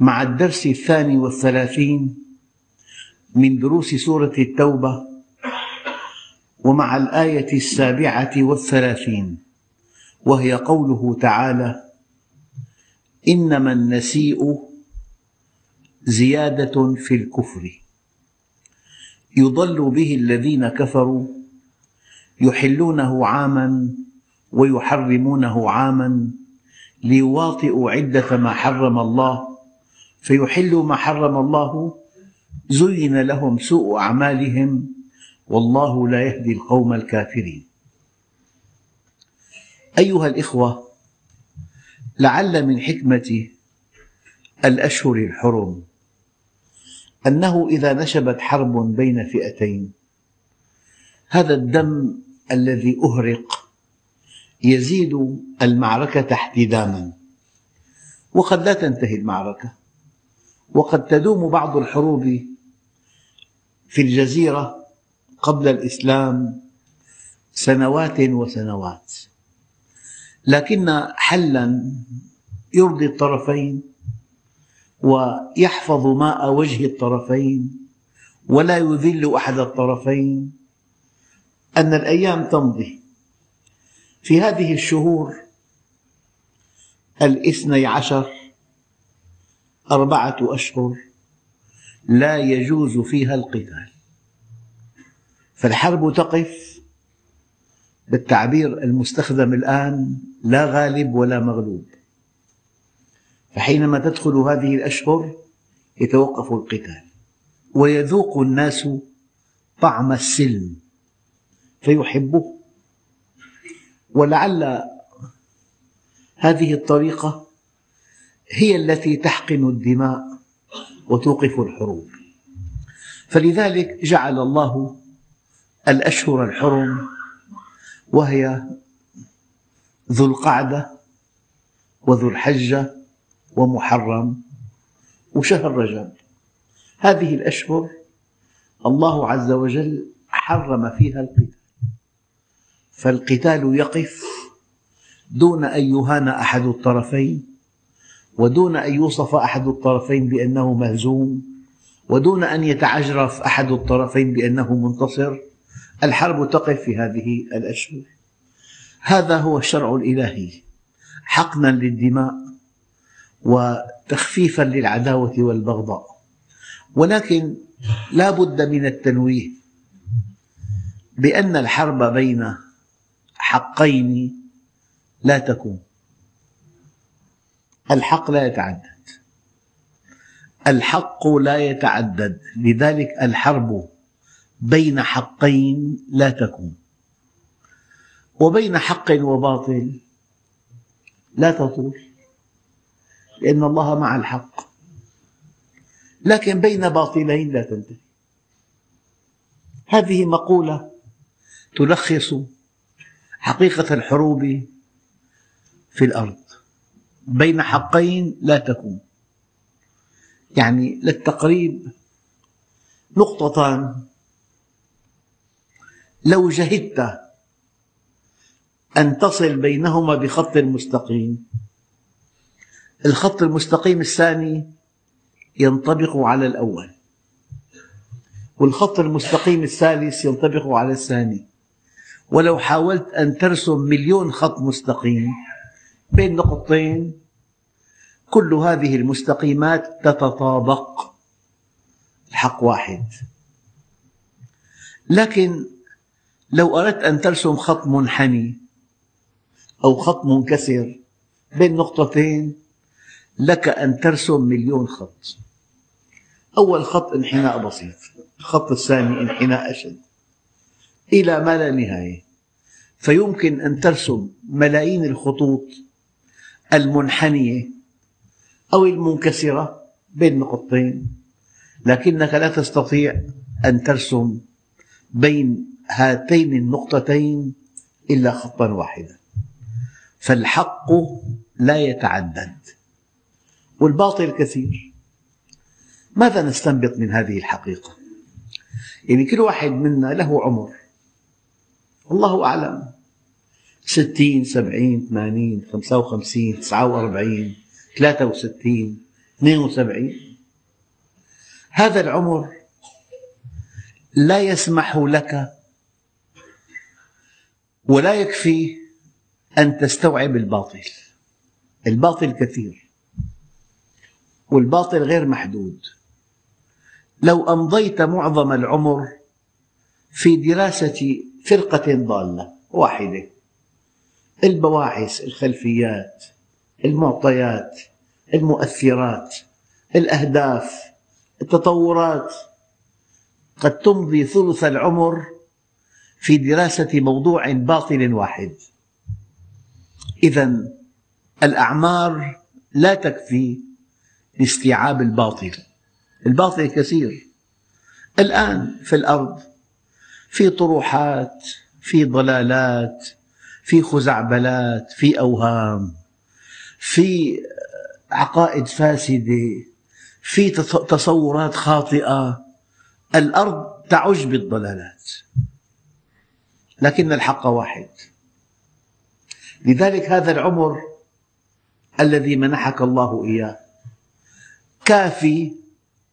مع الدرس الثاني والثلاثين من دروس سورة التوبة ومع الآية السابعة والثلاثين وهي قوله تعالى إنما النسيء زيادة في الكفر. يضل به الذين كفروا يحلونه عاما ويحرمونه عاما ليواطئوا عدة ما حرم الله فيحلوا ما حرم الله. زين لهم سوء أعمالهم. والله لا يهدي القوم الكافرين. أيها الإخوة لعل من حكمة الأشهر الحرم أنه إذا نشبت حرب بين فئتين هذا الدم الذي أهرق يزيد المعركة احتداما. وقد لا تنتهي المعركة. وقد تدوم بعض الحروب في الجزيرة قبل الإسلام سنوات وسنوات. لكن حلا يرضي الطرفين ويحفظ ماء وجه الطرفين ولا يذل أحد الطرفين. أن الأيام تمضي. في هذه الشهور الإثني عشر أربعة أشهر لا يجوز فيها القتال. فالحرب تقف بالتعبير المستخدم الآن لا غالب ولا مغلوب. فحينما تدخل هذه الأشهر يتوقف القتال ويذوق الناس طعم السلم فيحبه. ولعل هذه الطريقة هي التي تحقن الدماء وتوقف الحروب. فلذلك جعل الله الأشهر الحرم وهي ذو القعدة وذو الحجة ومحرم وشهر رجب. هذه الأشهر الله عز وجل حرم فيها القتال. فالقتال يقف دون أن يهان أحد الطرفين. ودون أن يوصف أحد الطرفين بأنه مهزوم ودون أن يتعجرف أحد الطرفين بأنه منتصر الحرب تقف في هذه الأشهر. هذا هو الشرع الإلهي حقنا للدماء وتخفيفا للعداوة والبغضاء. ولكن لا بد من التنويه بأن الحرب بين حقين لا تكون. الحق لا يتعدد. الحق لا يتعدد. لذلك الحرب بين حقين لا تكون. وبين حق وباطل لا تطول لأن الله مع الحق. لكن بين باطلين لا تنتهي. هذه مقولة تلخص حقيقة الحروب في الأرض. بين حقين لا تكون. يعني للتقريب نقطتان. لو جهدت أن تصل بينهما بخط مستقيم. الخط المستقيم الثاني ينطبق على الأول. والخط المستقيم الثالث ينطبق على الثاني. ولو حاولت أن ترسم مليون خط مستقيم بين نقطتين. كل هذه المستقيمات تتطابق. الحق واحد. لكن لو أردت أن ترسم خط منحني أو خط منكسر بين نقطتين لك أن ترسم مليون خط. أول خط انحناء بسيط الخط الثاني انحناء أشد. إلى ما لا نهاية. فيمكن أن ترسم ملايين الخطوط المنحنية أو المنكسرة بين نقطتين لكنك لا تستطيع أن ترسم بين هاتين النقطتين إلا خطا واحدا. فالحق لا يتعدد والباطل كثير. ماذا نستنبط من هذه الحقيقة؟ يعني كل واحد منا له عمر الله أعلم. ستين سبعين ثمانين خمسة وخمسين تسعة وأربعين ثلاثة وستين اثنين وسبعين. هذا العمر لا يسمح لك ولا يكفي أن تستوعب الباطل. الباطل كثير والباطل غير محدود. لو أمضيت معظم العمر في دراسة فرقة ضالة واحدة. البواعث الخلفيات المعطيات المؤثرات الأهداف التطورات. قد تمضي ثلث العمر في دراسة موضوع باطل واحد. إذا الأعمار لا تكفي لاستيعاب الباطل الباطل كثير. الآن في الأرض في طروحات في ضلالات في خزعبلات في أوهام في عقائد فاسدة في تصورات خاطئة. الأرض تعج بالضلالات. لكن الحق واحد. لذلك هذا العمر الذي منحك الله إياه كافي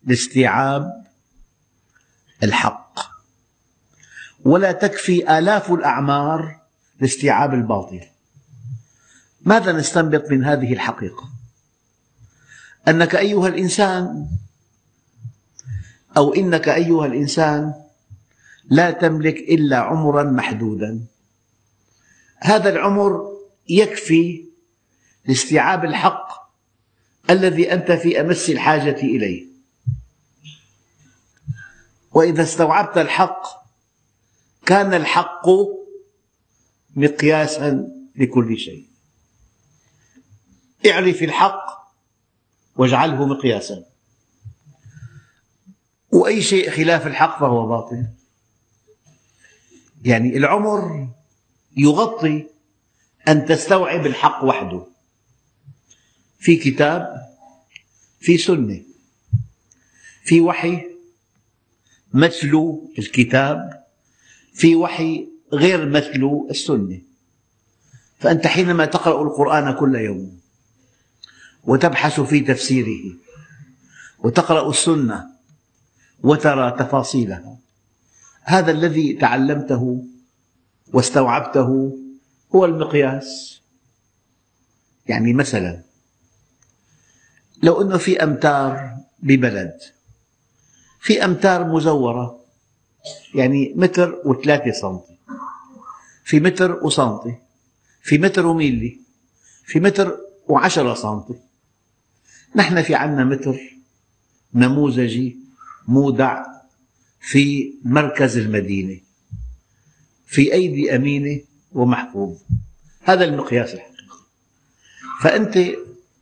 لاستيعاب الحق. ولا تكفي آلاف الأعمار لاستيعاب الباطل. ماذا نستنبط من هذه الحقيقة؟ أنك أيها الإنسان أو إنك أيها الإنسان لا تملك إلا عمرا محدودا. هذا العمر يكفي لاستيعاب الحق الذي أنت في أمس الحاجة إليه. وإذا استوعبت الحق كان الحق مقياسا لكل شيء. اعرف الحق واجعله مقياسا. وأي شيء خلاف الحق فهو باطل. يعني العمر يغطي أن تستوعب الحق وحده. في كتاب في سنة في وحي مثل الكتاب في وحي غير مثل السنة. فأنت حينما تقرأ القرآن كل يوم وتبحث في تفسيره وتقرأ السنة وترى تفاصيلها هذا الذي تعلمته واستوعبته هو المقياس. يعني مثلا لو أنه في أمتار ببلد في أمتار مزورة يعني متر وثلاثة سنتي. في متر وسنتي في متر وميلي في متر وعشرة سنتي. نحن في عنا متر نموذجي مودع في مركز المدينة في أيدي أمينة ومحفوظ هذا المقياس الحقيقي. فأنت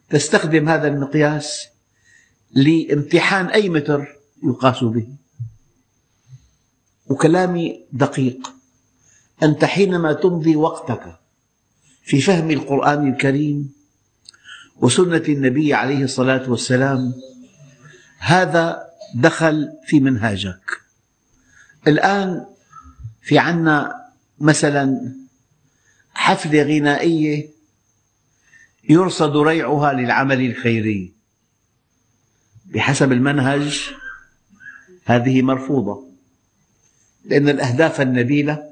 تستخدم هذا المقياس لامتحان أي متر يقاس به. وكلامي دقيق. أنت حينما تمضي وقتك في فهم القرآن الكريم وسنة النبي عليه الصلاة والسلام هذا دخل في منهاجك. الآن في عنا مثلا حفلة غنائية يرصد ريعها للعمل الخيري. بحسب المنهج هذه مرفوضة لأن الأهداف النبيلة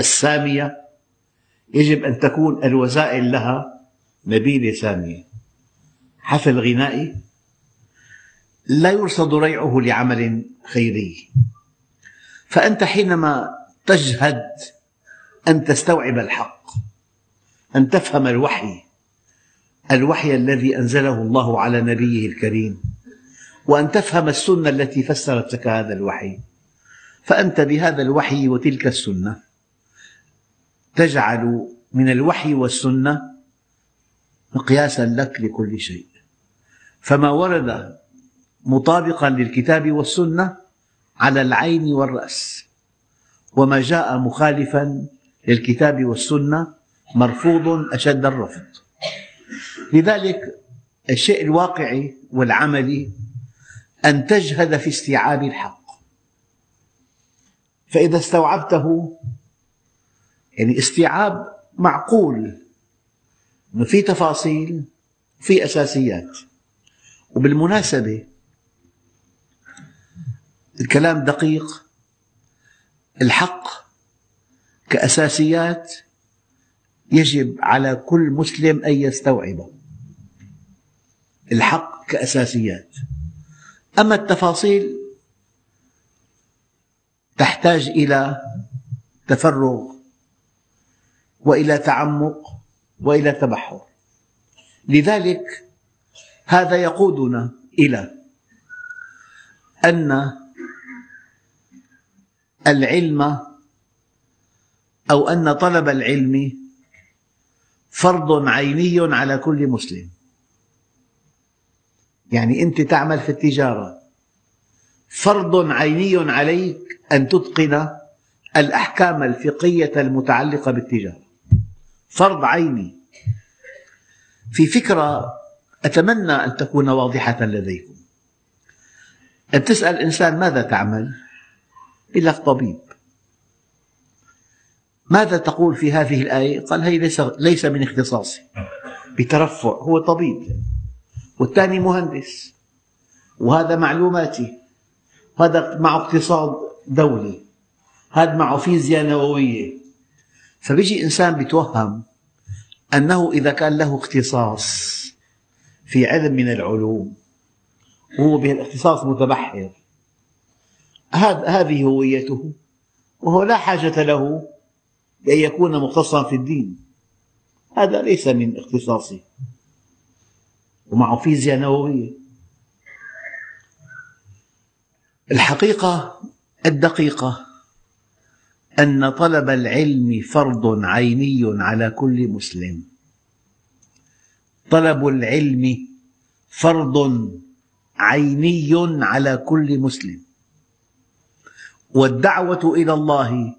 السامية يجب أن تكون الوسائل لها نبيلة سامية. حفل غنائي لا يرصد ريعه لعمل خيري. فأنت حينما تجهد أن تستوعب الحق أن تفهم الوحي الوحي الذي أنزله الله على نبيه الكريم وأن تفهم السنة التي فسرت لك هذا الوحي فأنت بهذا الوحي وتلك السنة. تجعل من الوحي والسنة مقياسا لك لكل شيء. فما ورد مطابقا للكتاب والسنة على العين والرأس وما جاء مخالفا للكتاب والسنة مرفوض أشد الرفض. لذلك الشيء الواقعي والعملي أن تجهد في استيعاب الحق. فإذا استوعبته يعني استيعاب معقول. أنه في تفاصيل وفي أساسيات. وبالمناسبة الكلام دقيق الحق كأساسيات يجب على كل مسلم أن يستوعبه. الحق كأساسيات. أما التفاصيل تحتاج إلى تفرغ وإلى تعمق وإلى تبحر. لذلك هذا يقودنا إلى أن العلم أو أن طلب العلم فرض عيني على كل مسلم. يعني أنت تعمل في التجارة فرض عيني عليك أن تتقن الأحكام الفقهية المتعلقة بالتجارة. فرض عيني في فكرة أتمنى أن تكون واضحة لديكم. أن تسأل إنسان ماذا تعمل؟ يقول لك طبيب. ماذا تقول في هذه الآية؟ قال هي ليس, ليس من اختصاصي بترفع. هو طبيب. والثاني مهندس. وهذا معلوماتي. وهذا معه اقتصاد دولي. هذا معه فيزياء نووية. فبيجي إنسان بيتوهم أنه إذا كان له اختصاص في علم من العلوم وهو بهالاختصاص متبحر هذه هويته وهو لا حاجة له بأن يكون مختصا في الدين. هذا ليس من اختصاصه. ومعه فيزياء نووية. الحقيقة الدقيقة أن طلب العلم فرض عيني على كل مسلم. طلب العلم فرض عيني على كل مسلم. والدعوة إلى الله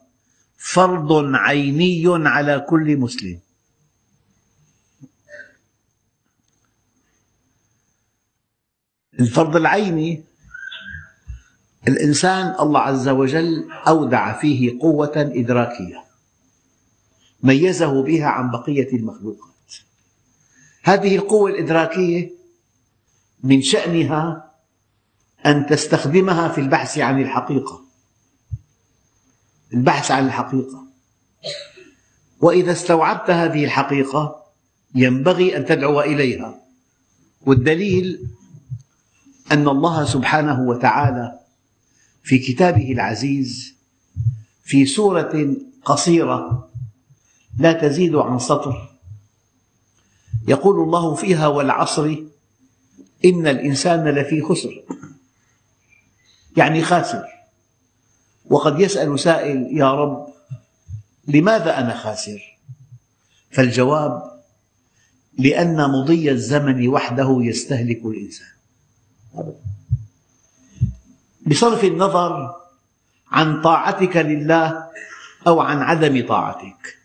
فرض عيني على كل مسلم. الفرض العيني الإنسان الله عز وجل أودع فيه قوة إدراكية ميزه بها عن بقية المخلوقات. هذه القوة الإدراكية من شأنها أن تستخدمها في البحث عن الحقيقة. البحث عن الحقيقة. وإذا استوعبت هذه الحقيقة ينبغي أن تدعو إليها. والدليل أن الله سبحانه وتعالى في كتابه العزيز في سورة قصيرة لا تزيد عن سطر. يقول الله فيها والعصر إن الإنسان لفي خسر. يعني خاسر. وقد يسأل سائل يا رب لماذا أنا خاسر؟ فالجواب لأن مضي الزمن وحده يستهلك الإنسان. بصرف النظر عن طاعتك لله أو عن عدم طاعتك.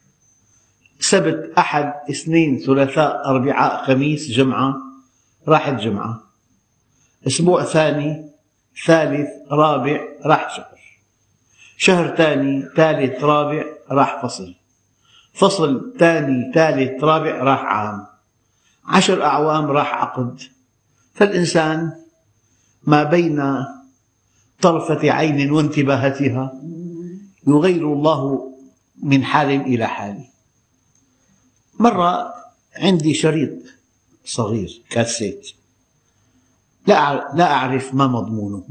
سبت أحد اثنين ثلاثاء أربعاء خميس جمعة راحت جمعة. أسبوع ثاني ثالث رابع راح شهر شهر ثاني ثالث رابع راح فصل. فصل ثاني ثالث رابع راح عام. عشر أعوام راح عقد. فالإنسان ما بين طرفة عين وانتباهتها يغير الله من حال إلى حال. مرة عندي شريط صغير كاسيت. لا أعرف ما مضمونه.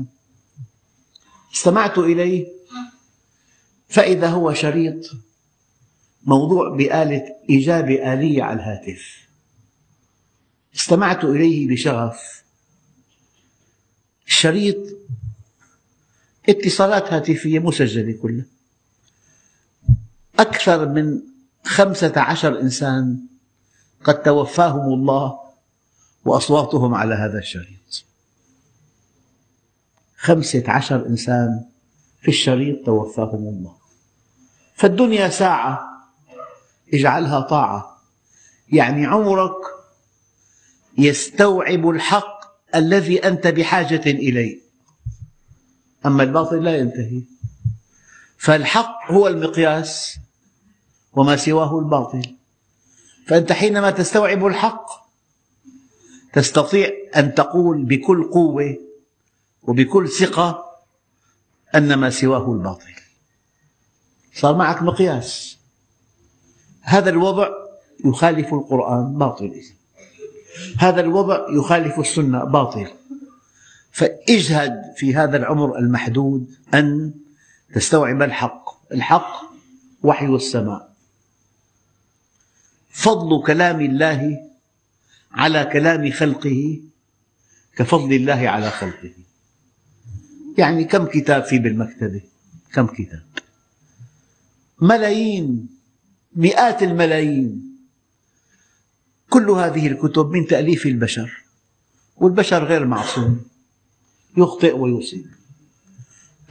استمعت إليه؟ فإذا هو شريط موضوع بآلة إجابة آلية على الهاتف. استمعت إليه بشغف. الشريط اتصالات هاتفية مسجلة كلها. أكثر من خمسة عشر إنسان قد توفاهم الله وأصواتهم على هذا الشريط. خمسة عشر إنسان في الشريط توفاهم الله. فالدنيا ساعة اجعلها طاعة. يعني عمرك يستوعب الحق الذي أنت بحاجة إليه. أما الباطل لا ينتهي. فالحق هو المقياس وما سواه الباطل. فأنت حينما تستوعب الحق تستطيع أن تقول بكل قوة وبكل ثقة أن ما سواه الباطل. صار معك مقياس. هذا الوضع يخالف القرآن باطل. هذا الوضع يخالف السنة باطل. فاجهد في هذا العمر المحدود أن تستوعب الحق. الحق وحي السماء. فضل كلام الله على كلام خلقه كفضل الله على خلقه. يعني كم كتاب في بالمكتبة؟ كم كتاب؟ ملايين مئات الملايين. كل هذه الكتب من تأليف البشر والبشر غير معصوم. يخطئ ويصيب.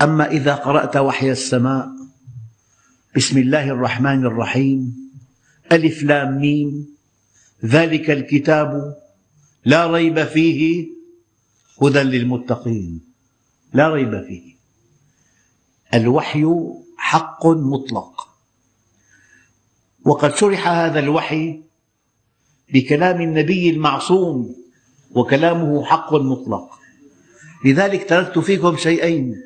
أما إذا قرأت وحي السماء بسم الله الرحمن الرحيم ألف لام ميم ذلك الكتاب لا ريب فيه هدى للمتقين. لا ريب فيه. الوحي حق مطلق. وقد شرح هذا الوحي بكلام النبي المعصوم وكلامه حق مطلق. لذلك تركت فيكم شيئين.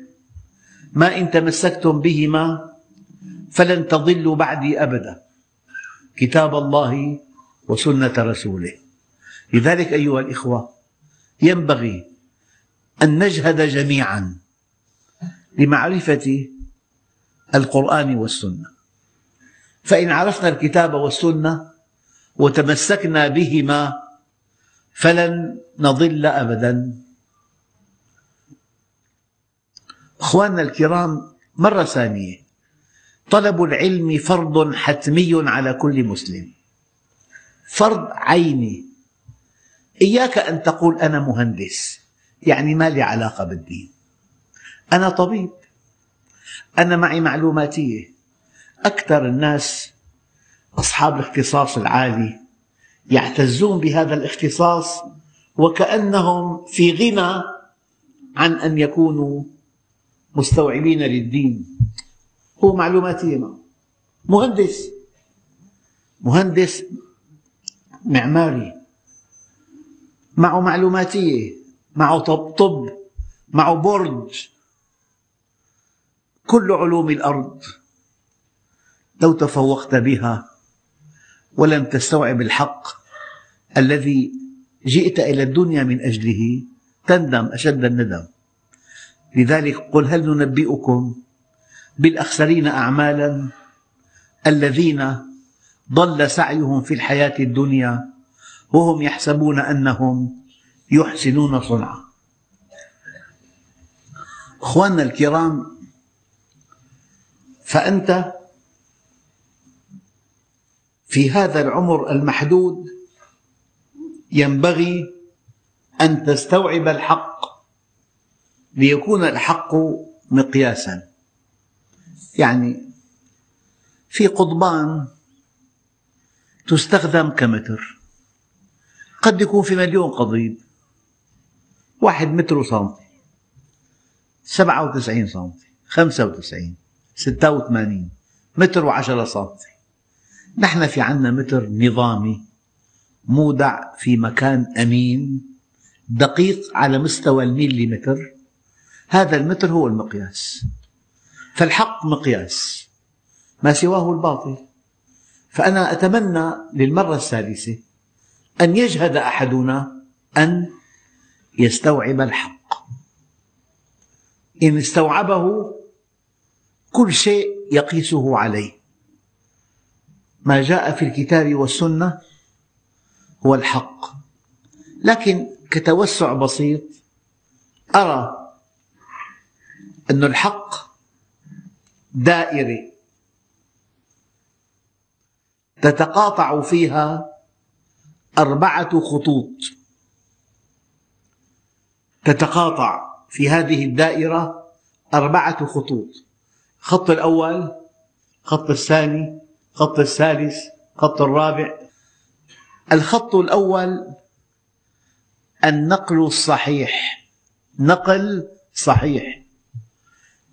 ما إن تمسكتم بهما فلن تضلوا بعدي أبدا. كتاب الله وسنة رسوله. لذلك أيها الإخوة ينبغي أن نجهد جميعا لمعرفة القرآن والسنة. فإن عرفنا الكتاب والسنة وتمسكنا بهما فلن نضل أبدا. أخواننا الكرام مرة ثانية. طلب العلم فرض حتمي على كل مسلم. فرض عيني. إياك أن تقول أنا مهندس يعني ما لي علاقة بالدين. أنا طبيب. أنا معي معلوماتية. أكثر الناس أصحاب الاختصاص العالي يعتزون بهذا الاختصاص وكأنهم في غنى عن أن يكونوا مستوعبين للدين. هو معلوماتية مهندس. مهندس معماري. معه معلوماتية معه طب, طب. معه برج. كل علوم الأرض. لو تفوقت بها ولم تستوعب الحق الذي جئت إلى الدنيا من أجله تندم أشد الندم. لذلك قل هل ننبئكم بالأخسرين أعمالا الذين ضل سعيهم في الحياة الدنيا وهم يحسبون أنهم يحسنون صنعا؟ أخواننا الكرام فأنت في هذا العمر المحدود ينبغي أن تستوعب الحق ليكون الحق مقياسا. يعني في قضبان تستخدم كمتر. قد يكون في مليون قضيب. واحد متر وسنتي. سبعة وتسعين سنتي. خمسة وتسعين. ستة وثمانين. متر وعشرة سنتي. نحن في عنا متر نظامي مودع في مكان أمين دقيق على مستوى الميليمتر. هذا المتر هو المقياس. فالحق مقياس ما سواه الباطل. فأنا أتمنى للمرة الثالثة أن يجهد أحدنا أن يستوعب الحق. إن استوعبه كل شيء يقيسه عليه. ما جاء في الكتاب والسنة هو الحق. لكن كتوسع بسيط أرى أن الحق دائرة تتقاطع فيها أربعة خطوط. تتقاطع في هذه الدائرة أربعة خطوط. الخط الأول الخط الثاني الخط الثالث الخط الرابع. الخط الأول النقل الصحيح. نقل صحيح.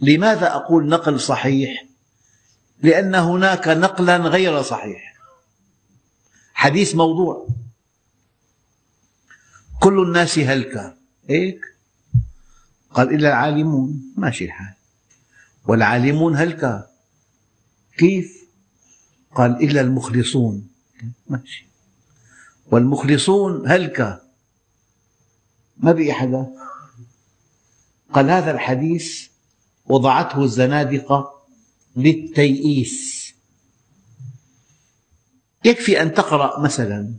لماذا أقول نقل صحيح؟ لأن هناك نقلا غير صحيح. حديث موضوع. كل الناس هلك هيك؟ قال إلا العالمون. ماشي الحال. والعالمون هلك كيف؟ قال إلا المخلصون. ماشي. والمخلصون هلك ما بقي حدا؟ قال هذا الحديث وضعته الزنادقة للتيئيس. يكفي أن تقرأ مثلا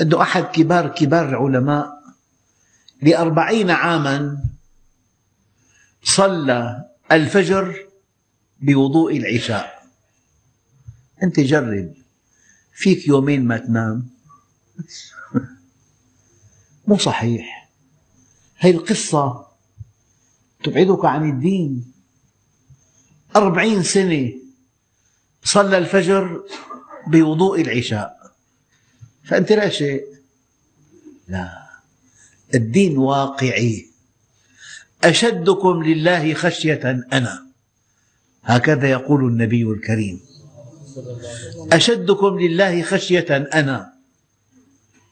أن أحد كبار كبار العلماء لأربعين عاما صلى الفجر بوضوء العشاء. أنت جرب فيك يومين ما تنام. مو صحيح. هذه القصة تبعدك عن الدين. أربعين سنة صلى الفجر بوضوء العشاء. فأنت لا شيء. لا. الدين واقعي. أشدكم لله خشية أنا. هكذا يقول النبي الكريم. أشدكم لله خشية أنا.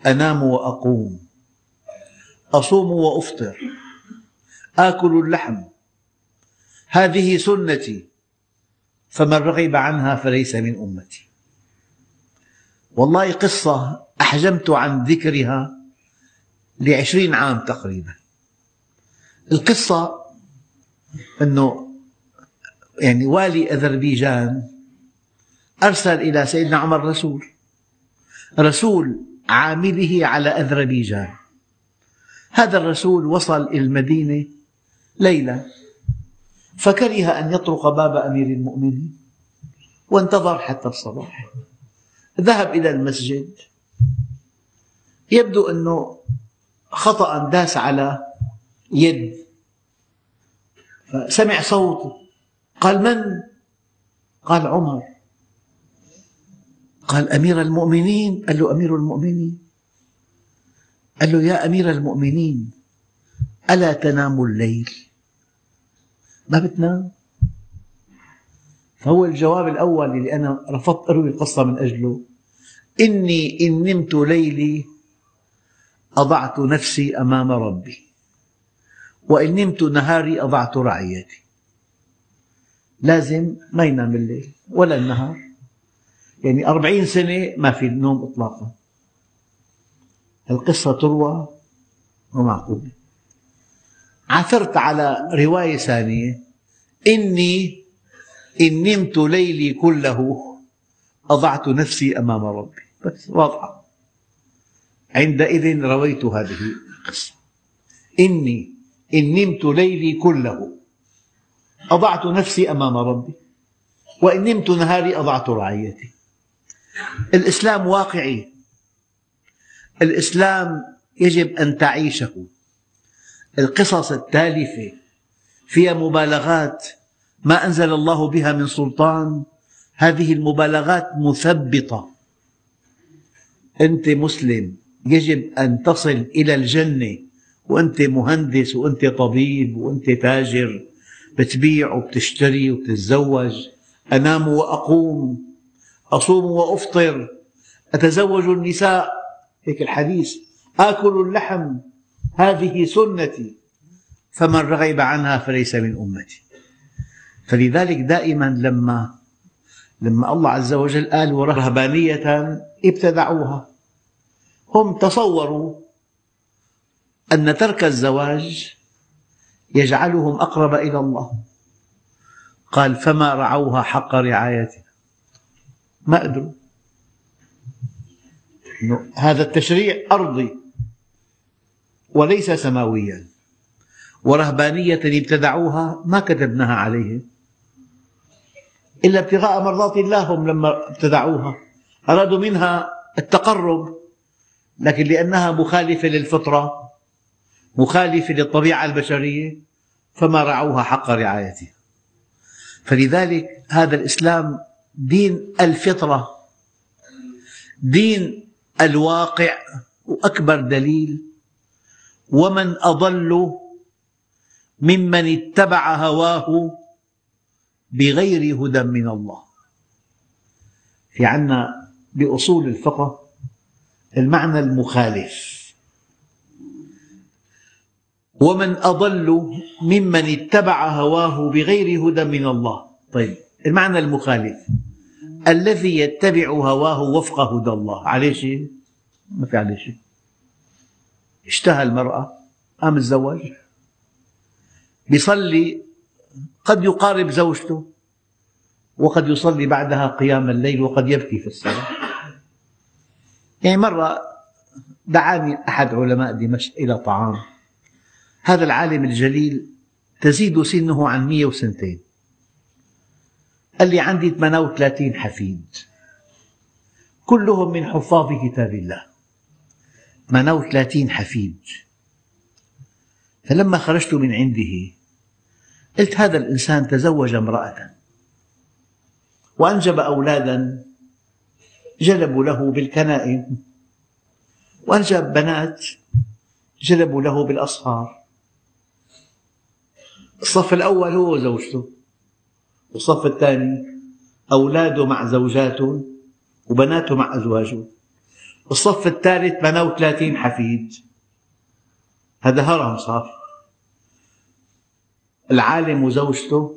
أنام وأقوم. أصوم وأفطر. آكل اللحم. هذه سنتي. فمن رغب عنها فليس من أمتي. والله قصة أحجمت عن ذكرها لعشرين عام تقريبا. القصة أنه يعني والي أذربيجان أرسل إلى سيدنا عمر رسول. رسول عامله على أذربيجان. هذا الرسول وصل إلى المدينة ليلة. فكره أن يطرق باب أمير المؤمنين وانتظر حتى الصباح. ذهب إلى المسجد. يبدو أنه خطأ داس على يد. فسمع صوت. قال من؟ قال عمر. قال أمير المؤمنين. قال له أمير المؤمنين. قال له يا أمير المؤمنين. ألا تنام الليل؟ ما بتنام. فهو الجواب الأول اللي أنا رفضت أروي القصة من أجله. إني إن نمت ليلي أضعت نفسي أمام ربي. وإن نمت نهاري أضعت رعيتي. لازم ما ينام الليل ولا النهار. يعني أربعين سنة ما في نوم إطلاقا. القصة تروى ومعقولة. عثرت على رواية ثانية. إني إن نمت ليلي كله أضعت نفسي أمام ربي. بس واضحة عندئذ رويت هذه القصة. إني إن نمت ليلي كله أضعت نفسي أمام ربي. وإن نمت نهاري أضعت رعيتي. الإسلام واقعي. الإسلام يجب أن تعيشه. القصص التالفة فيها مبالغات ما أنزل الله بها من سلطان. هذه المبالغات مثبطة أنت مسلم يجب أن تصل إلى الجنة وأنت مهندس وأنت طبيب وأنت تاجر بتبيع وبتشتري وبتتزوج. أنام وأقوم أصوم وأفطر أتزوج النساء. هيك الحديث. آكل اللحم هذه سنتي. فمن رغب عنها فليس من أمتي. فلذلك دائما لما لما الله عز وجل قال ورهبانية ابتدعوها. هم تصوروا أن ترك الزواج يجعلهم أقرب إلى الله. قال فما رعوها حق رعايتها. ما قدروا هذا التشريع أرضي. وليس سماويا. ورهبانية ابتدعوها ما كتبناها عليهم. إلا ابتغاء مرضات الله هم لما ابتدعوها. أرادوا منها التقرب لكن لأنها مخالفة للفطرة مخالفة للطبيعة البشرية فما رعوها حق رعايتها. فلذلك هذا الإسلام دين الفطرة دين الواقع وأكبر دليل ومن أضل ممن اتبع هواه بغير هدى من الله. في عنا بأصول الفقه المعنى المخالف. ومن أضل ممن اتبع هواه بغير هدى من الله. طيب المعنى المخالف. الذي يتبع هواه وفق هدى الله. عليه شيء؟ ما في عليه شيء. اشتهى المرأة قام تزوج بيصلي قد يقارب زوجته وقد يصلي بعدها قيام الليل وقد يبكي في الصلاة. يعني مرة دعاني أحد علماء دمشق إلى طعام. هذا العالم الجليل تزيد سنه عن مئة وسنتين. قال لي عندي 38 حفيد. كلهم من حفاظ كتاب الله. 38 حفيد. فلما خرجت من عنده قلت هذا الإنسان تزوج امرأة. وأنجب أولادا جلبوا له بالكنائن وأنجب بنات جلبوا له بالأصهار. الصف الأول هو وزوجته والصف الثاني أولاده مع زوجاته وبناته مع أزواجه الصف الثالث 38 حفيد. هذا هرم صار. العالم وزوجته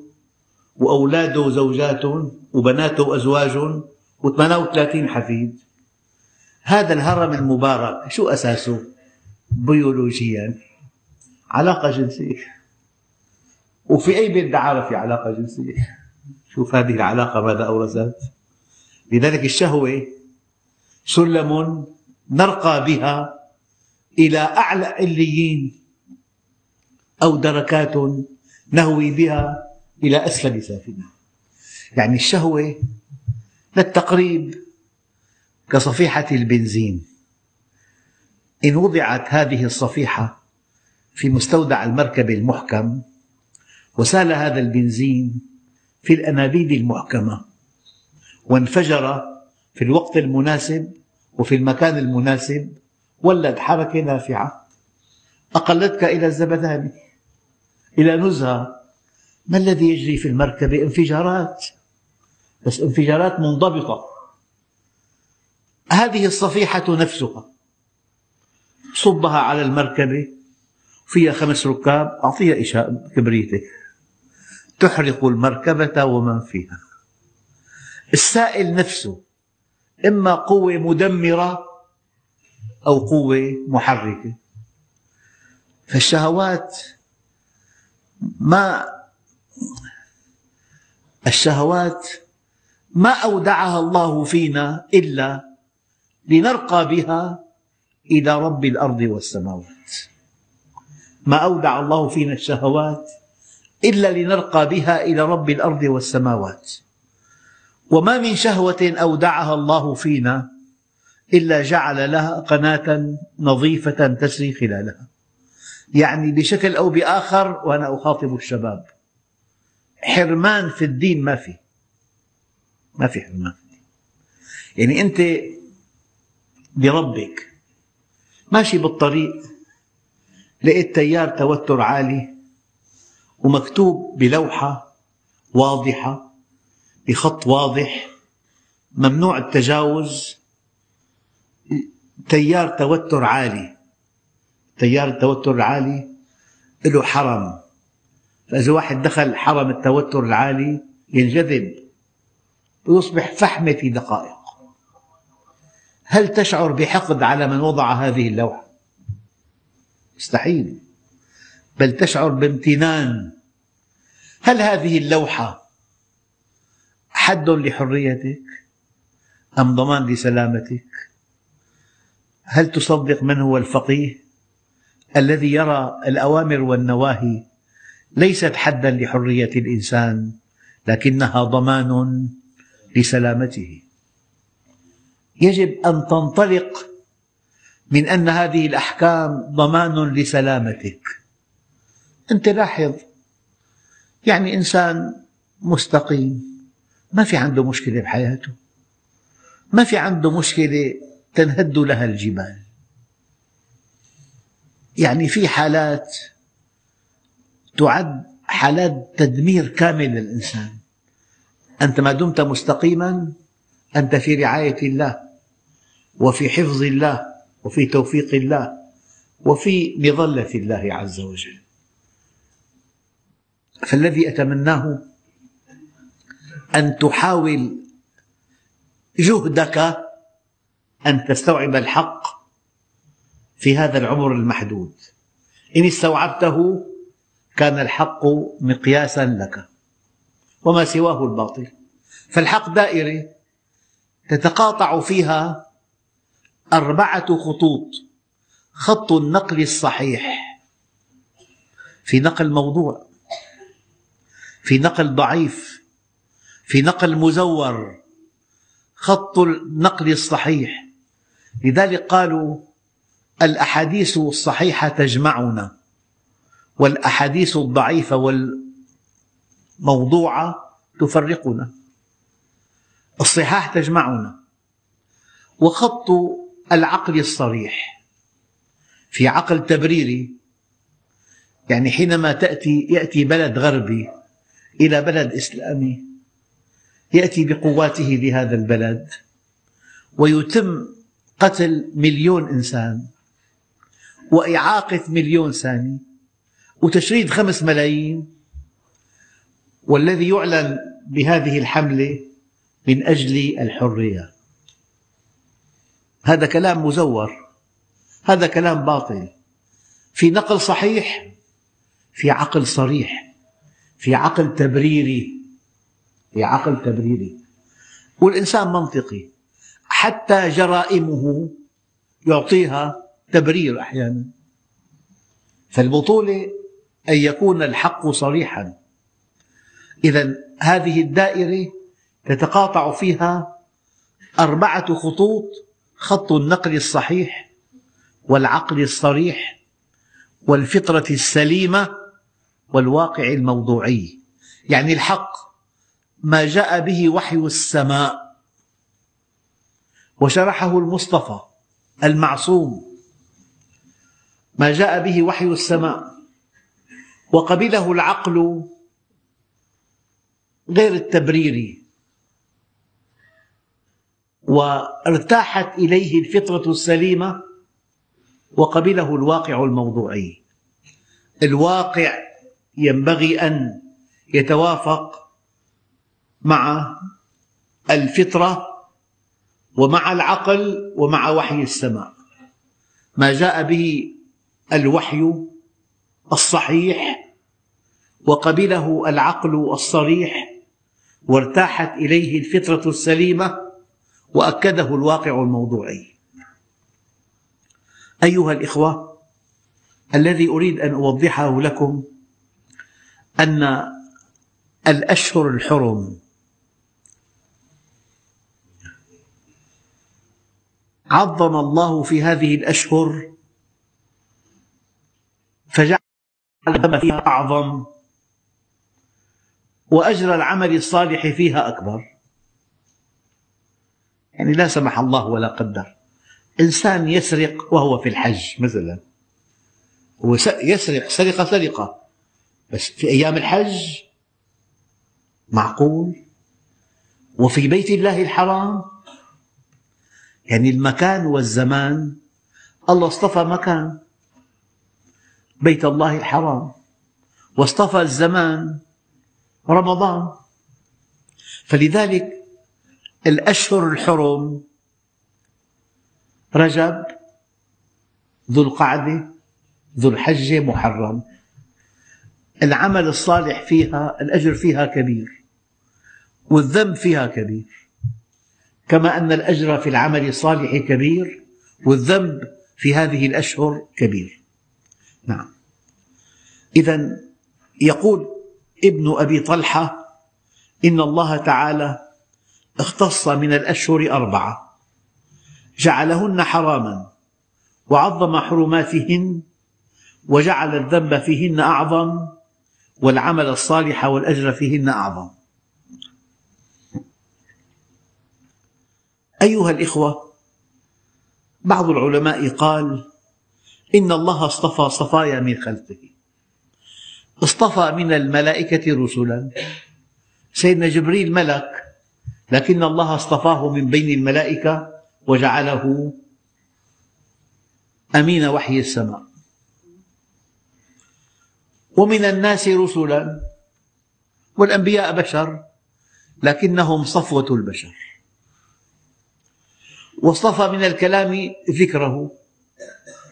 وأولاده وزوجاتهم وبناته وأزواجهم و38 حفيد. هذا الهرم المبارك شو أساسه؟ بيولوجيا. علاقة جنسية. وفي أي بيت دعارة في علاقة جنسية؟ شوف هذه العلاقة ماذا أورثت. لذلك الشهوة سلم نرقى بها إلى أعلى عليين أو دركات نهوي بها إلى أسفل سافلين. يعني الشهوة للتقريب كصفيحة البنزين. إن وضعت هذه الصفيحة في مستودع المركبة المحكم وسال هذا البنزين في الأنابيب المحكمة وانفجر في الوقت المناسب وفي المكان المناسب ولد حركة نافعة أقلتك إلى الزبدان إلى نزهة. ما الذي يجري في المركبة؟ انفجارات. بس انفجارات منضبطة. هذه الصفيحة نفسها صبها على المركبة فيها خمس ركاب. أعطيها إشاء كبريتة تحرق المركبة ومن فيها. السائل نفسه إما قوة مدمرة أو قوة محركة. فالشهوات ما الشهوات ما أودعها الله فينا إلا لنرقى بها إلى رب الأرض والسماوات. ما أودع الله فينا الشهوات إلا لنرقى بها إلى رب الأرض والسماوات. وما من شهوة أودعها الله فينا إلا جعل لها قناة نظيفة تسري خلالها. يعني بشكل أو بآخر وأنا أخاطب الشباب. حرمان في الدين ما في. ما في حرمان يعني أنت بربك ماشي بالطريق لقيت تيار توتر عالي ومكتوب بلوحة واضحة بخط واضح ممنوع التجاوز تيار توتر عالي. تيار التوتر العالي له حرم. فإذا واحد دخل حرم التوتر العالي ينجذب ويصبح فحمة في دقائق. هل تشعر بحقد على من وضع هذه اللوحة؟ مستحيل. بل تشعر بامتنان. هل هذه اللوحة حد لحريتك أم ضمان لسلامتك؟ هل تصدق من هو الفقيه الذي يرى الأوامر والنواهي ليست حدا لحرية الإنسان لكنها ضمان لسلامته يجب أن تنطلق من أن هذه الأحكام ضمان لسلامتك أنت لاحظ يعني إنسان مستقيم ما في عنده مشكلة بحياته. ما في عنده مشكلة تنهد لها الجبال. يعني في حالات تعد حالات تدمير كامل للإنسان. أنت ما دمت مستقيما أنت في رعاية الله وفي حفظ الله وفي توفيق الله وفي مظلة الله عز وجل. فالذي أتمناه أن تحاول جهدك أن تستوعب الحق في هذا العمر المحدود. إن استوعبته كان الحق مقياسا لك وما سواه الباطل. فالحق دائرة تتقاطع فيها أربعة خطوط. خط النقل الصحيح في نقل موضوع في نقل ضعيف في نقل مزور خط النقل الصحيح. لذلك قالوا الأحاديث الصحيحة تجمعنا والأحاديث الضعيفة والموضوعة تفرقنا. الصحاح تجمعنا. وخط العقل الصريح. في عقل تبريري يعني حينما تأتي يأتي بلد غربي إلى بلد إسلامي يأتي بقواته لهذا البلد ويتم قتل مليون إنسان وإعاقة مليون ثاني وتشريد خمس ملايين والذي يعلن بهذه الحملة من أجل الحرية. هذا كلام مزور هذا كلام باطل. في نقل صحيح في عقل صريح في عقل تبريري. في عقل تبريري. والإنسان منطقي. حتى جرائمه يعطيها تبرير أحيانا. فالبطولة أن يكون الحق صريحا. إذا هذه الدائرة تتقاطع فيها أربعة خطوط خط النقل الصحيح والعقل الصريح والفطرة السليمة والواقع الموضوعي. يعني الحق ما جاء به وحي السماء. وشرحه المصطفى المعصوم. ما جاء به وحي السماء. وقبله العقل غير التبريري وارتاحت إليه الفطرة السليمة. وقبله الواقع الموضوعي. الواقع ينبغي أن يتوافق مع الفطرة ومع العقل ومع وحي السماء. ما جاء به الوحي الصحيح وقبله العقل الصريح وارتاحت إليه الفطرة السليمة وأكده الواقع الموضوعي. أيها الإخوة الذي أريد أن أوضحه لكم أن الأشهر الحرم عظم الله في هذه الأشهر. فجعل فيها أعظم. وأجر العمل الصالح فيها أكبر. يعني لا سمح الله ولا قدر. إنسان يسرق وهو في الحج مثلا. هو يسرق سرقة سرقة. بس في أيام الحج معقول. وفي بيت الله الحرام يعني المكان والزمان الله اصطفى مكان. بيت الله الحرام. واصطفى الزمان رمضان. فلذلك الأشهر الحرم رجب ذو القعدة ذو الحجة محرم. العمل الصالح فيها الأجر فيها كبير. والذنب فيها كبير. كما أن الأجر في العمل الصالح كبير والذنب في هذه الأشهر كبير. نعم. إذا يقول ابن أبي طلحة إن الله تعالى اختص من الأشهر أربعة. جعلهن حراما وعظم حرماتهن وجعل الذنب فيهن أعظم والعمل الصالح والأجر فيهن أعظم. أيها الإخوة بعض العلماء قال إن الله اصطفى صفايا من خلقه. اصطفى من الملائكة رسلا. سيدنا جبريل ملك لكن الله اصطفاه من بين الملائكة وجعله أمين وحي السماء. ومن الناس رسلا والأنبياء بشر لكنهم صفوة البشر. واصطفى من الكلام ذكره.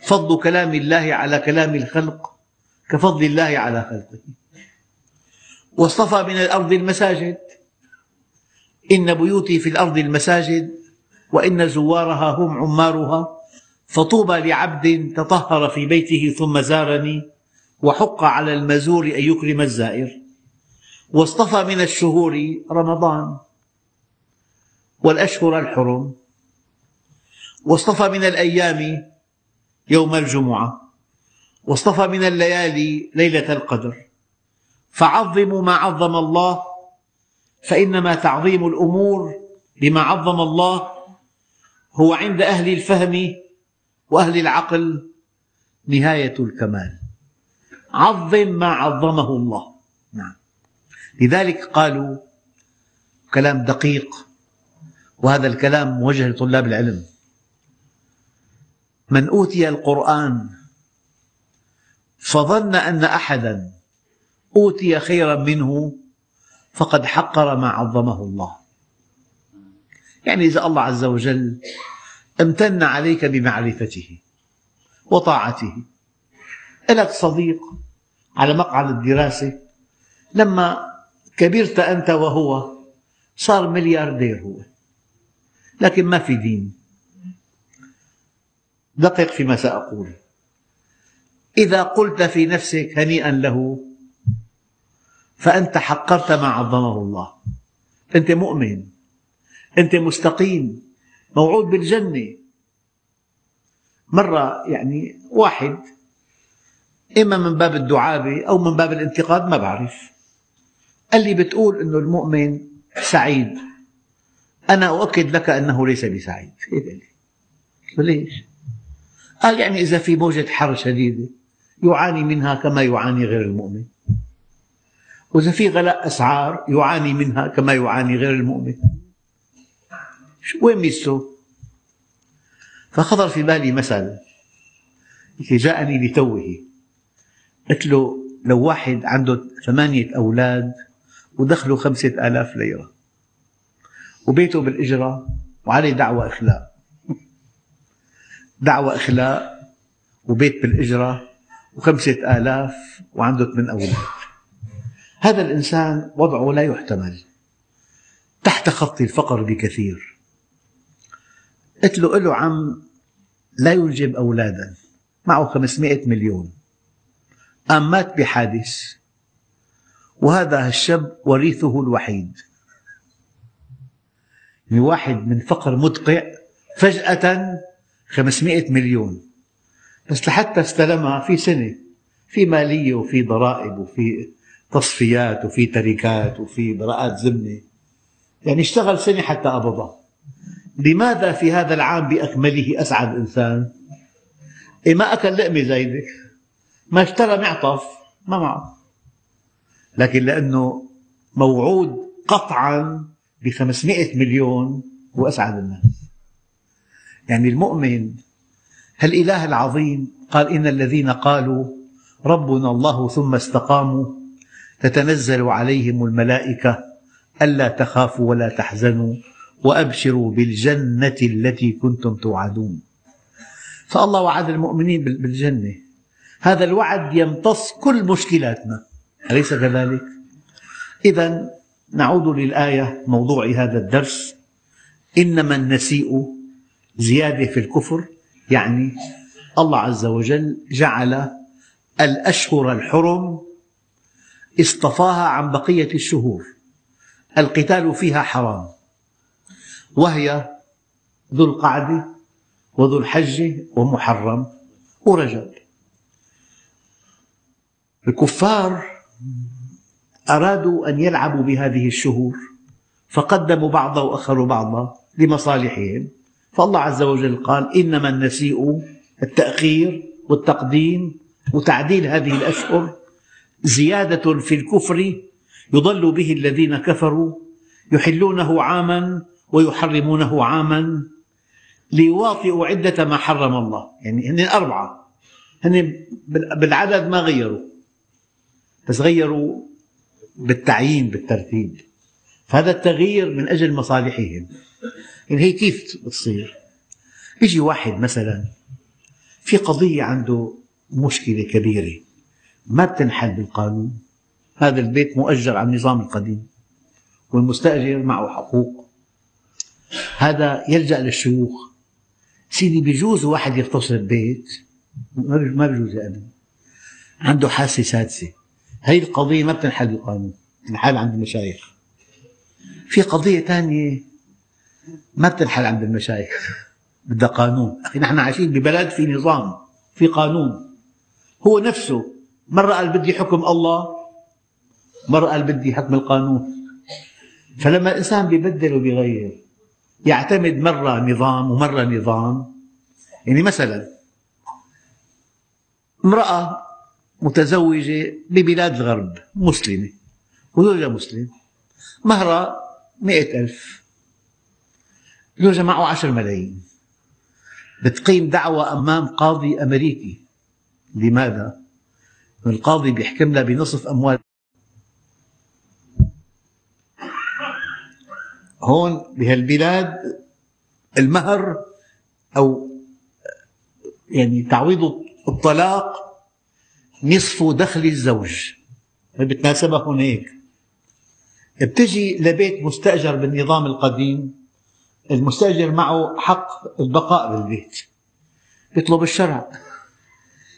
فضل كلام الله على كلام الخلق كفضل الله على خلقه. واصطفى من الأرض المساجد. إن بيوتي في الأرض المساجد وإن زوارها هم عمارها. فطوبى لعبد تطهر في بيته ثم زارني وحق على المزور أن يكرم الزائر. واصطفى من الشهور رمضان والأشهر الحرم. واصطفى من الأيام يوم الجمعة واصطفى من الليالي ليلة القدر. فعظموا ما عظم الله فإنما تعظيم الأمور بما عظم الله هو عند أهل الفهم وأهل العقل نهاية الكمال. عظم ما عظمه الله. نعم. لذلك قالوا كلام دقيق وهذا الكلام موجه لطلاب العلم. من أوتي القرآن فظن أن أحدا أوتي خيرا منه فقد حقر ما عظمه الله. يعني إذا الله عز وجل امتن عليك بمعرفته وطاعته. لك صديق على مقعد الدراسة لما كبرت أنت وهو صار ملياردير هو لكن ما في دين. دقق فيما سأقول. إذا قلت في نفسك هنيئا له فأنت حقرت ما عظمه الله. أنت مؤمن أنت مستقيم موعود بالجنة. مرة يعني واحد إما من باب الدعابة أو من باب الانتقاد ما بعرف. قال لي بتقول أنه المؤمن سعيد. أنا أؤكد لك أنه ليس بسعيد. ليش؟ قال يعني إذا في موجة حر شديدة يعاني منها كما يعاني غير المؤمن. وإذا في غلاء أسعار يعاني منها كما يعاني غير المؤمن. وين ميزته؟ فخطر في بالي مثل جاءني لتوه. قلت له لو واحد عنده ثمانية أولاد ودخله خمسة آلاف ليرة. وبيته بالإجرة وعليه دعوى إخلاء دعوى إخلاء وبيت بالإجرة وخمسة آلاف وعنده ثمان أولاد هذا الإنسان وضعه لا يحتمل. تحت خط الفقر بكثير. قلت له له عم لا ينجب أولادا. معه 500 مليون. قام مات بحادث. وهذا الشاب وريثه الوحيد. يعني واحد من فقر مدقع فجأة 500 مليون. بس لحتى استلمها في سنة في مالية وفي ضرائب وفي تصفيات وفي تركات وفي براءات ذمة. يعني اشتغل سنة حتى قبضها لماذا في هذا العام بأكمله أسعد إنسان؟ إيه ما أكل لقمة زايدة. ما اشترى معطف ما معه. لكن لأنه موعود قطعا ب 500 مليون هو أسعد الناس. يعني المؤمن هالإله العظيم؟ قال إن الذين قالوا ربنا الله ثم استقاموا تتنزل عليهم الملائكة ألا تخافوا ولا تحزنوا وأبشروا بالجنة التي كنتم توعدون. فالله وعد المؤمنين بالجنة. هذا الوعد يمتص كل مشكلاتنا. أليس كذلك؟ إذا نعود للآية موضوع هذا الدرس. إنما النسيء زيادة في الكفر يعني الله عز وجل جعل الأشهر الحرم اصطفاها عن بقية الشهور القتال فيها حرام وهي ذو القعدة وذو الحجة ومحرم ورجب. الكفار أرادوا أن يلعبوا بهذه الشهور فقدموا بعضها وأخروا بعضها لمصالحهم. فالله عز وجل قال إنما النسيء التأخير والتقديم وتعديل هذه الأشهر زيادة في الكفر يضل به الذين كفروا يحلونه عاما ويحرمونه عاما ليواطئوا عدة ما حرم الله. يعني هن أربعة. هن بالعدد ما غيروا. بس غيروا بالتعيين بالترتيب. فهذا التغيير من أجل مصالحهم. يعني هي كيف تصير؟ يجي واحد مثلا في قضية عنده مشكلة كبيرة ما بتنحل بالقانون. هذا البيت مؤجر على النظام القديم والمستأجر معه حقوق. هذا يلجأ للشيوخ. سيدي بيجوز واحد يغتصب بيت؟ ما بيجوز أبي. عنده حاسة سادسة. هذه القضية ما بتنحل بالقانون تنحل عند المشايخ في قضية ثانية ما بتنحل عند المشايخ. بدها قانون. أخي نحن عايشين ببلد في نظام في قانون. هو نفسه مرة قال بدي حكم الله مرة قال بدي حكم القانون. فلما الإنسان بيبدل وبيغير يعتمد مرة نظام ومرة نظام. يعني مثلا امرأة متزوجة ببلاد الغرب مسلمة. وزوجها مسلم. مهرها مئة ألف. زوجها معه عشر ملايين. بتقيم دعوى أمام قاضي أمريكي. لماذا؟ القاضي بيحكم لها بنصف أموال. هون بهالبلاد المهر أو يعني تعويض الطلاق نصف دخل الزوج. بتناسبها هون هيك. بتجي لبيت مستأجر بالنظام القديم. المستأجر معه حق البقاء بالبيت يطلب الشرع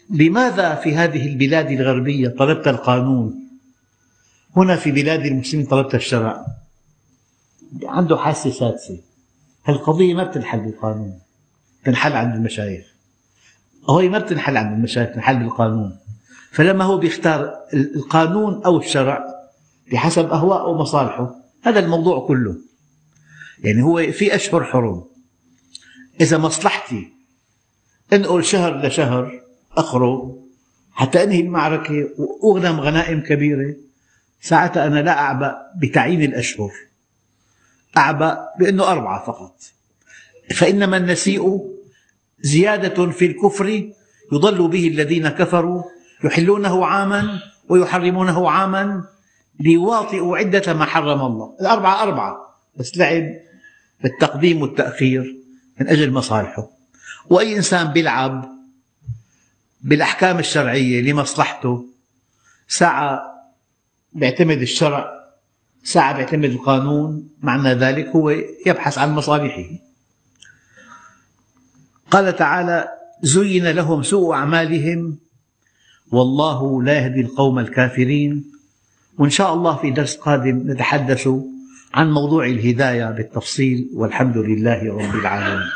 لماذا في هذه البلاد الغربية طلبت القانون؟ هنا في بلاد المسلمين طلبت الشرع عنده حاسة سادسة. هالقضية ما بتنحل بالقانون تنحل عند المشايخ. هي ما بتنحل عند المشايخ تنحل بالقانون. فلما هو بيختار القانون أو الشرع بحسب أهواءه ومصالحه هذا الموضوع كله. يعني هو في أشهر حرم إذا مصلحتي انقل شهر لشهر أخرج حتى أنهي المعركة وأغنم غنائم كبيرة ساعتها أنا لا أعبأ بتعيين الأشهر. أعبأ بأنه أربعة فقط. فإنما النسيء زيادة في الكفر يضل به الذين كفروا يحلونه عاما ويحرمونه عاما ليواطئوا عدة ما حرم الله. الأربعة أربعة بس لعب بالتقديم والتأخير من أجل مصالحه. وأي إنسان بيلعب بالأحكام الشرعية لمصلحته ساعة بيعتمد الشرع ساعة بيعتمد القانون معنى ذلك هو يبحث عن مصالحه. قال تعالى زين لهم سوء أعمالهم والله لا يهدي القوم الكافرين. وإن شاء الله في درس قادم نتحدث عن موضوع الهداية بالتفصيل والحمد لله رب العالمين.